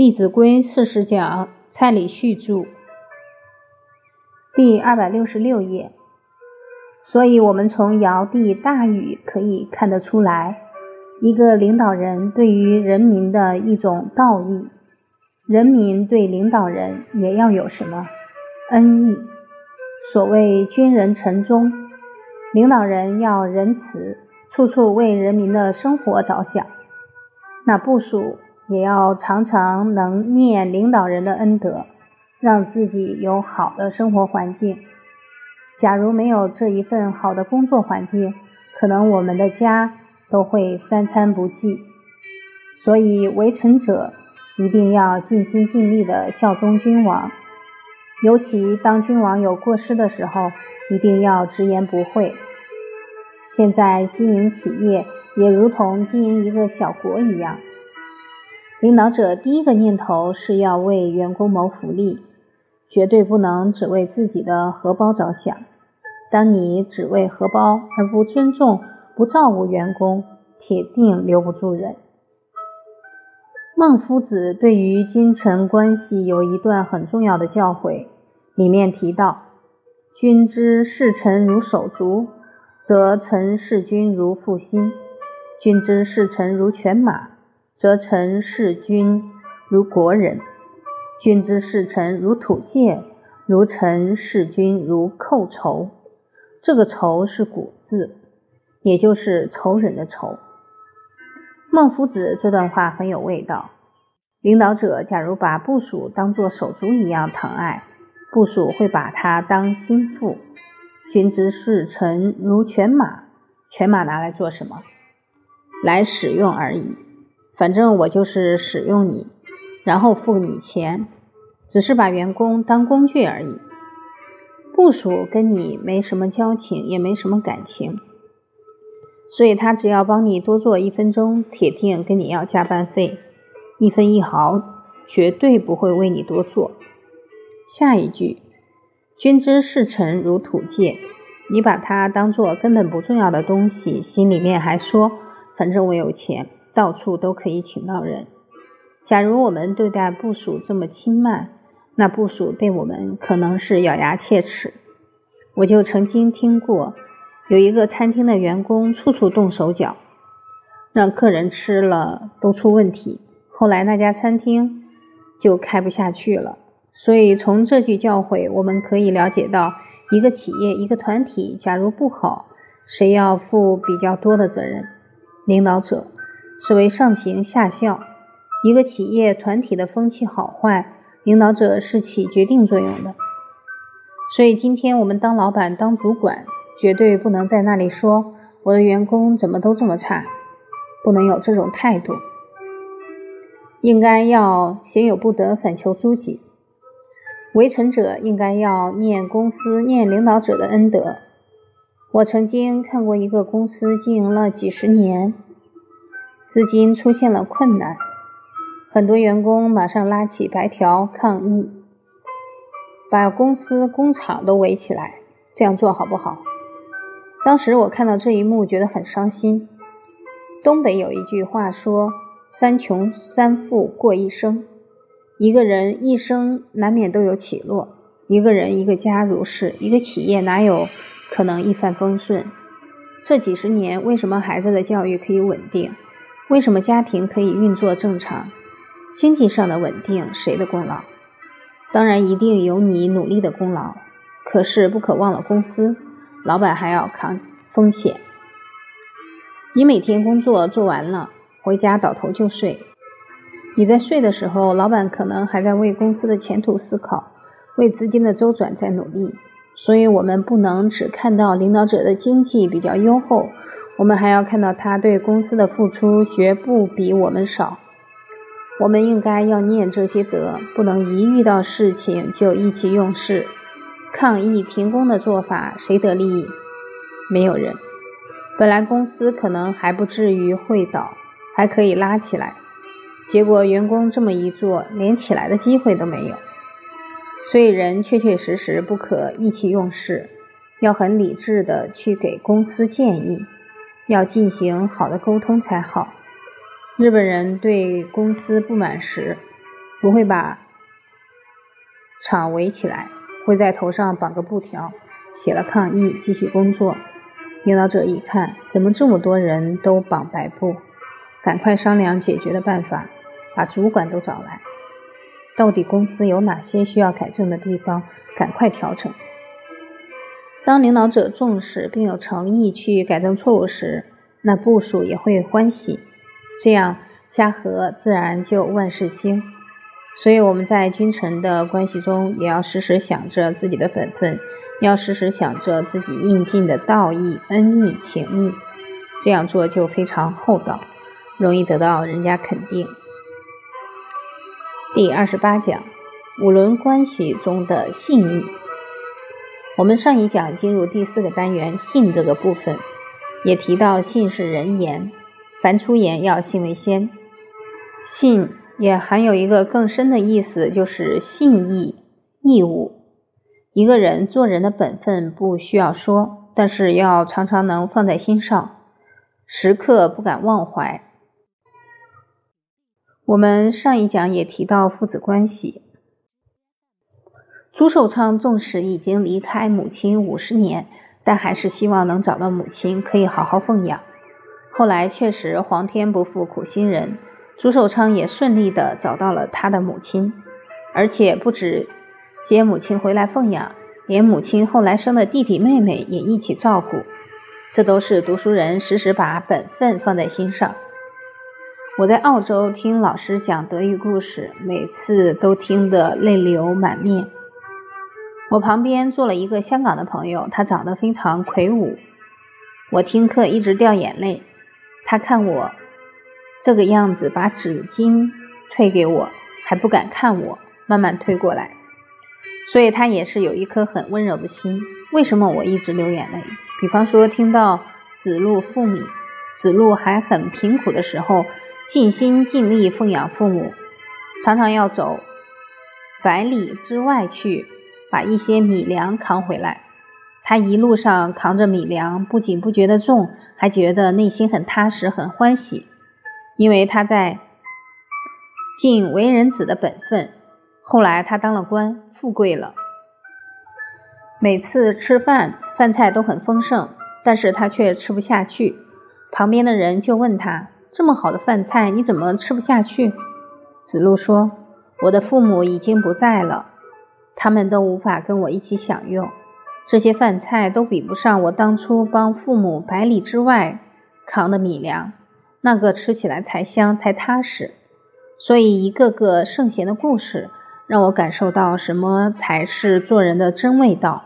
弟子规四十讲，蔡礼旭著，第二百六十六页。所以，我们从尧帝大禹可以看得出来，一个领导人对于人民的一种道义，人民对领导人也要有什么恩义。所谓君人臣忠，领导人要仁慈，处处为人民的生活着想。那部署。也要常常能念领导人的恩德，让自己有好的生活环境。假如没有这一份好的工作环境，可能我们的家都会三餐不继。所以，为臣者一定要尽心尽力的效忠君王，尤其当君王有过失的时候，一定要直言不讳。现在经营企业也如同经营一个小国一样。领导者第一个念头是要为员工谋福利，绝对不能只为自己的荷包着想。当你只为荷包而不尊重、不照顾员工，铁定留不住人。孟夫子对于君臣关系有一段很重要的教诲，里面提到：“君之视臣如手足，则臣视君如腹心；君之视臣如犬马。”则臣视君如国人，君之视臣如土芥，如臣视君如寇仇。这个仇是古字，也就是仇人的仇。孟夫子这段话很有味道。领导者假如把部属当作手足一样疼爱，部属会把他当心腹。君之视臣如犬马，犬马拿来做什么？来使用而已。反正我就是使用你，然后付你钱，只是把员工当工具而已。部署跟你没什么交情，也没什么感情，所以他只要帮你多做一分钟，铁定跟你要加班费，一分一毫绝对不会为你多做。下一句，君之视臣如土芥，你把它当做根本不重要的东西，心里面还说，反正我有钱。到处都可以请到人。假如我们对待部属这么轻慢，那部属对我们可能是咬牙切齿。我就曾经听过，有一个餐厅的员工处处动手脚，让客人吃了都出问题。后来那家餐厅就开不下去了。所以从这句教诲，我们可以了解到，一个企业、一个团体，假如不好，谁要负比较多的责任？领导者。是为上行下效，一个企业团体的风气好坏，领导者是起决定作用的。所以今天我们当老板、当主管，绝对不能在那里说我的员工怎么都这么差，不能有这种态度。应该要行有不得，反求诸己。为臣者应该要念公司、念领导者的恩德。我曾经看过一个公司经营了几十年。资金出现了困难，很多员工马上拉起白条抗议，把公司工厂都围起来。这样做好不好？当时我看到这一幕，觉得很伤心。东北有一句话说：“三穷三富过一生。”一个人一生难免都有起落，一个人一个家如是，一个企业哪有可能一帆风顺？这几十年，为什么孩子的教育可以稳定？为什么家庭可以运作正常？经济上的稳定，谁的功劳？当然一定有你努力的功劳。可是不可忘了公司，老板还要扛风险。你每天工作做完了，回家倒头就睡。你在睡的时候，老板可能还在为公司的前途思考，为资金的周转在努力。所以，我们不能只看到领导者的经济比较优厚。我们还要看到他对公司的付出绝不比我们少。我们应该要念这些德，不能一遇到事情就意气用事、抗议停工的做法，谁得利益？没有人。本来公司可能还不至于会倒，还可以拉起来，结果员工这么一做，连起来的机会都没有。所以人确确实实不可意气用事，要很理智的去给公司建议。要进行好的沟通才好。日本人对公司不满时，不会把厂围起来，会在头上绑个布条，写了抗议，继续工作。领导者一看，怎么这么多人都绑白布？赶快商量解决的办法，把主管都找来。到底公司有哪些需要改正的地方？赶快调整。当领导者重视并有诚意去改正错误时，那部属也会欢喜，这样家和自然就万事兴。所以我们在君臣的关系中，也要时时想着自己的本分。要时时想着自己应尽的道义、恩义、情义，这样做就非常厚道，容易得到人家肯定。第二十八讲五伦关系中的信义。我们上一讲进入第四个单元信这个部分，也提到信是人言，凡出言要信为先。信也含有一个更深的意思，就是信义义务。一个人做人的本分不需要说，但是要常常能放在心上，时刻不敢忘怀。我们上一讲也提到父子关系，朱寿昌纵使已经离开母亲五十年，但还是希望能找到母亲，可以好好奉养。后来确实皇天不负苦心人，朱寿昌也顺利的找到了他的母亲，而且不止。接母亲回来奉养，连母亲后来生的弟弟妹妹也一起照顾，这都是读书人时时把本分放在心上。我在澳洲听老师讲德育故事，每次都听得泪流满面。我旁边坐了一个香港的朋友，他长得非常魁梧，我听课一直掉眼泪。他看我这个样子，把纸巾推给我，还不敢看我，慢慢推过来。所以他也是有一颗很温柔的心。为什么我一直流眼泪？比方说听到子路父米，子路还很贫苦的时候，尽心尽力奉养父母，常常要走百里之外去把一些米粮扛回来。他一路上扛着米粮，不仅不觉得重，还觉得内心很踏实、很欢喜，因为他在尽为人子的本分。后来他当了官。富贵了，每次吃饭饭菜都很丰盛，但是他却吃不下去。旁边的人就问他：“这么好的饭菜，你怎么吃不下去？”子路说：“我的父母已经不在了，他们都无法跟我一起享用这些饭菜，都比不上我当初帮父母百里之外扛的米粮，那个吃起来才香才踏实。所以一个个圣贤的故事。”让我感受到什么才是做人的真味道，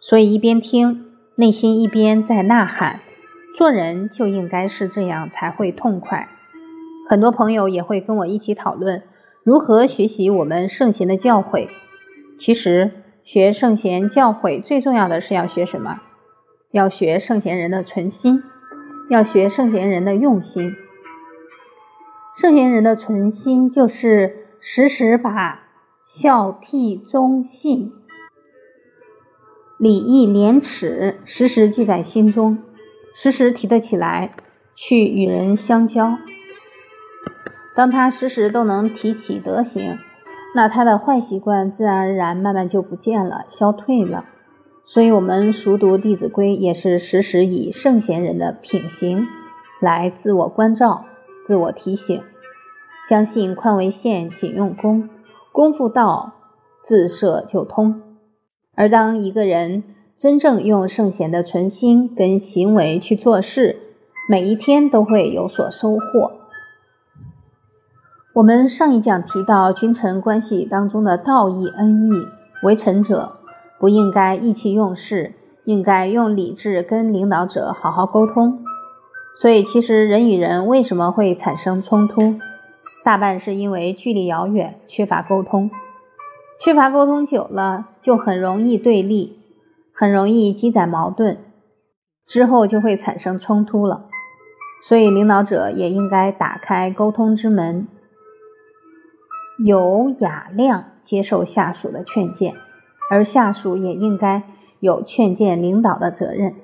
所以一边听，内心一边在呐喊：做人就应该是这样才会痛快。很多朋友也会跟我一起讨论如何学习我们圣贤的教诲。其实学圣贤教诲最重要的是要学什么？要学圣贤人的存心，要学圣贤人的用心。圣贤人的存心就是时时把。孝悌忠信、礼义廉耻，时时记在心中，时时提得起来去与人相交。当他时时都能提起德行，那他的坏习惯自然而然慢慢就不见了，消退了。所以，我们熟读《弟子规》，也是时时以圣贤人的品行来自我关照、自我提醒。相信宽为限，谨用功。功夫到，自设就通。而当一个人真正用圣贤的存心跟行为去做事，每一天都会有所收获。我们上一讲提到君臣关系当中的道义恩义，为臣者不应该意气用事，应该用理智跟领导者好好沟通。所以，其实人与人为什么会产生冲突？大半是因为距离遥远，缺乏沟通，缺乏沟通久了，就很容易对立，很容易积攒矛盾，之后就会产生冲突了。所以，领导者也应该打开沟通之门，有雅量接受下属的劝谏，而下属也应该有劝谏领导的责任。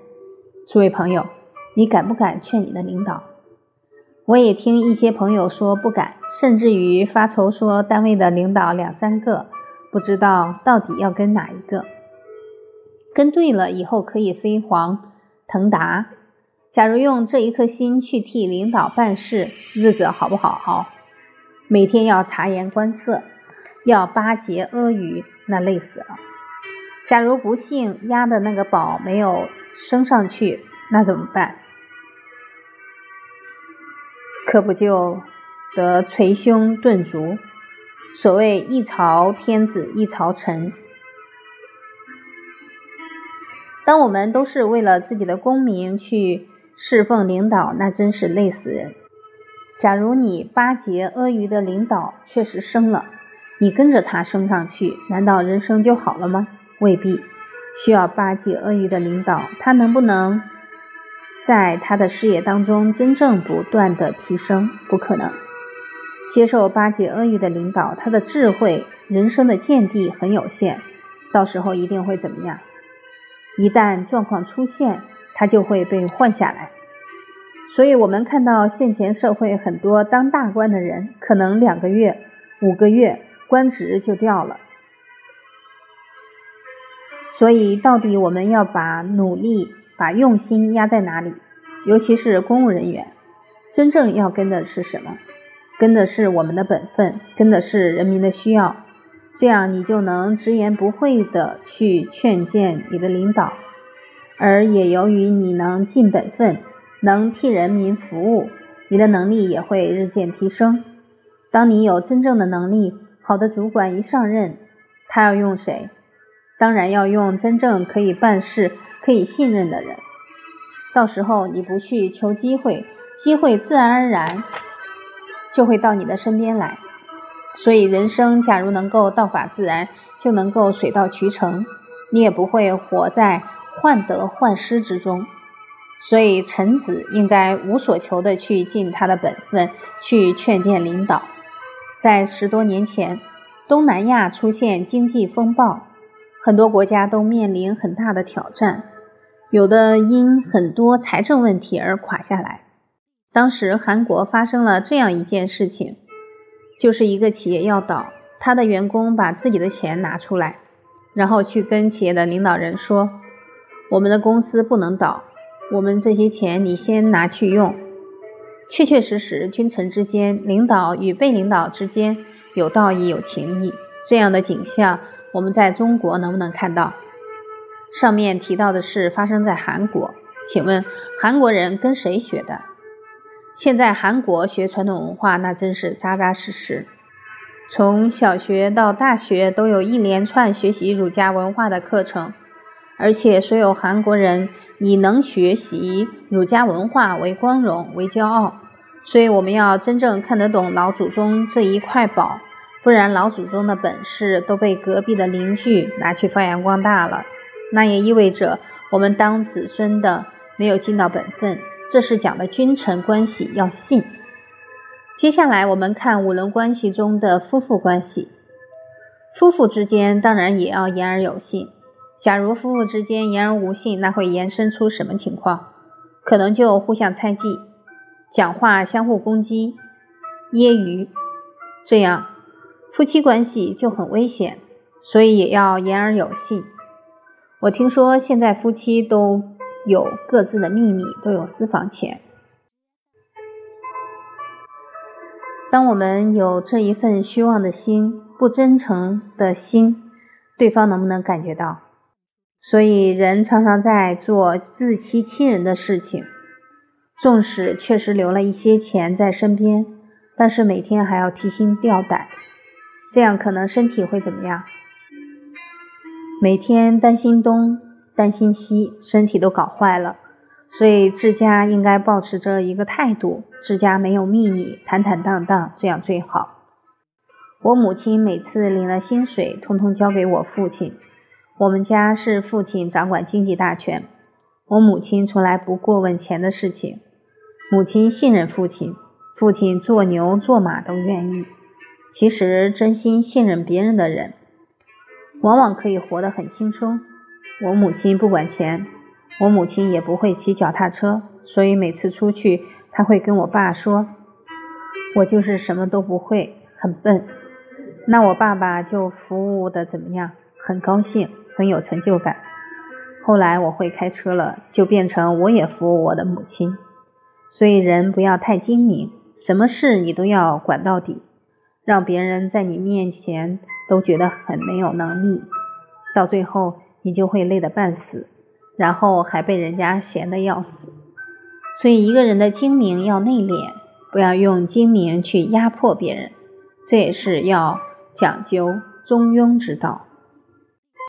诸位朋友，你敢不敢劝你的领导？我也听一些朋友说不敢，甚至于发愁说单位的领导两三个，不知道到底要跟哪一个。跟对了以后可以飞黄腾达。假如用这一颗心去替领导办事，日子好不好熬？每天要察言观色，要巴结阿谀，那累死了。假如不幸压的那个宝没有升上去，那怎么办？可不就得捶胸顿足？所谓一朝天子一朝臣。当我们都是为了自己的功名去侍奉领导，那真是累死人。假如你巴结阿谀的领导确实升了，你跟着他升上去，难道人生就好了吗？未必。需要巴结阿谀的领导，他能不能在他的事业当中真正不断的提升？不可能。接受巴结阿谀的领导，他的智慧、人生的见地很有限，到时候一定会怎么样？一旦状况出现，他就会被换下来。所以，我们看到现前社会很多当大官的人，可能两个月、五个月官职就掉了。所以，到底我们要把努力、把用心压在哪里？尤其是公务人员，真正要跟的是什么？跟的是我们的本分，跟的是人民的需要。这样你就能直言不讳的去劝谏你的领导，而也由于你能尽本分，能替人民服务，你的能力也会日渐提升。当你有真正的能力，好的主管一上任，他要用谁？当然要用真正可以办事、可以信任的人。到时候你不去求机会，机会自然而然就会到你的身边来。所以，人生假如能够道法自然，就能够水到渠成，你也不会活在患得患失之中。所以，臣子应该无所求的去尽他的本分，去劝谏领导。在十多年前，东南亚出现经济风暴，很多国家都面临很大的挑战，有的因很多财政问题而垮下来。当时，韩国发生了这样一件事情。就是一个企业要倒，他的员工把自己的钱拿出来，然后去跟企业的领导人说：“我们的公司不能倒，我们这些钱你先拿去用。”确确实实，君臣之间，领导与被领导之间有道义、有情义，这样的景象，我们在中国能不能看到？上面提到的是发生在韩国，请问韩国人跟谁学的？现在韩国学传统文化，那真是扎扎实实。从小学到大学都有一连串学习儒家文化的课程，而且所有韩国人以能学习儒家文化为光荣为骄傲。所以我们要真正看得懂老祖宗这一块宝，不然老祖宗的本事都被隔壁的邻居拿去发扬光大了，那也意味着我们当子孙的没有尽到本分。这是讲的君臣关系要信。接下来我们看五伦关系中的夫妇关系。夫妇之间当然也要言而有信。假如夫妇之间言而无信，那会延伸出什么情况？可能就互相猜忌，讲话相互攻击、揶揄，这样夫妻关系就很危险。所以也要言而有信。我听说现在夫妻都。有各自的秘密，都有私房钱。当我们有这一份虚妄的心、不真诚的心，对方能不能感觉到？所以人常常在做自欺欺人的事情。纵使确实留了一些钱在身边，但是每天还要提心吊胆，这样可能身体会怎么样？每天担心东。担心西，身体都搞坏了，所以治家应该保持着一个态度：治家没有秘密，坦坦荡荡，这样最好。我母亲每次领了薪水，通通交给我父亲。我们家是父亲掌管经济大权，我母亲从来不过问钱的事情。母亲信任父亲，父亲做牛做马都愿意。其实，真心信任别人的人，往往可以活得很轻松。我母亲不管钱，我母亲也不会骑脚踏车，所以每次出去，她会跟我爸说：“我就是什么都不会，很笨。那我爸爸就服务的怎么样？很高兴，很有成就感。后来我会开车了，就变成我也服务我的母亲。所以人不要太精明，什么事你都要管到底，让别人在你面前都觉得很没有能力，到最后你就会累得半死，然后还被人家嫌得要死。所以一个人的精明要内敛。不要用精明去压迫别人，这也是要讲究中庸之道。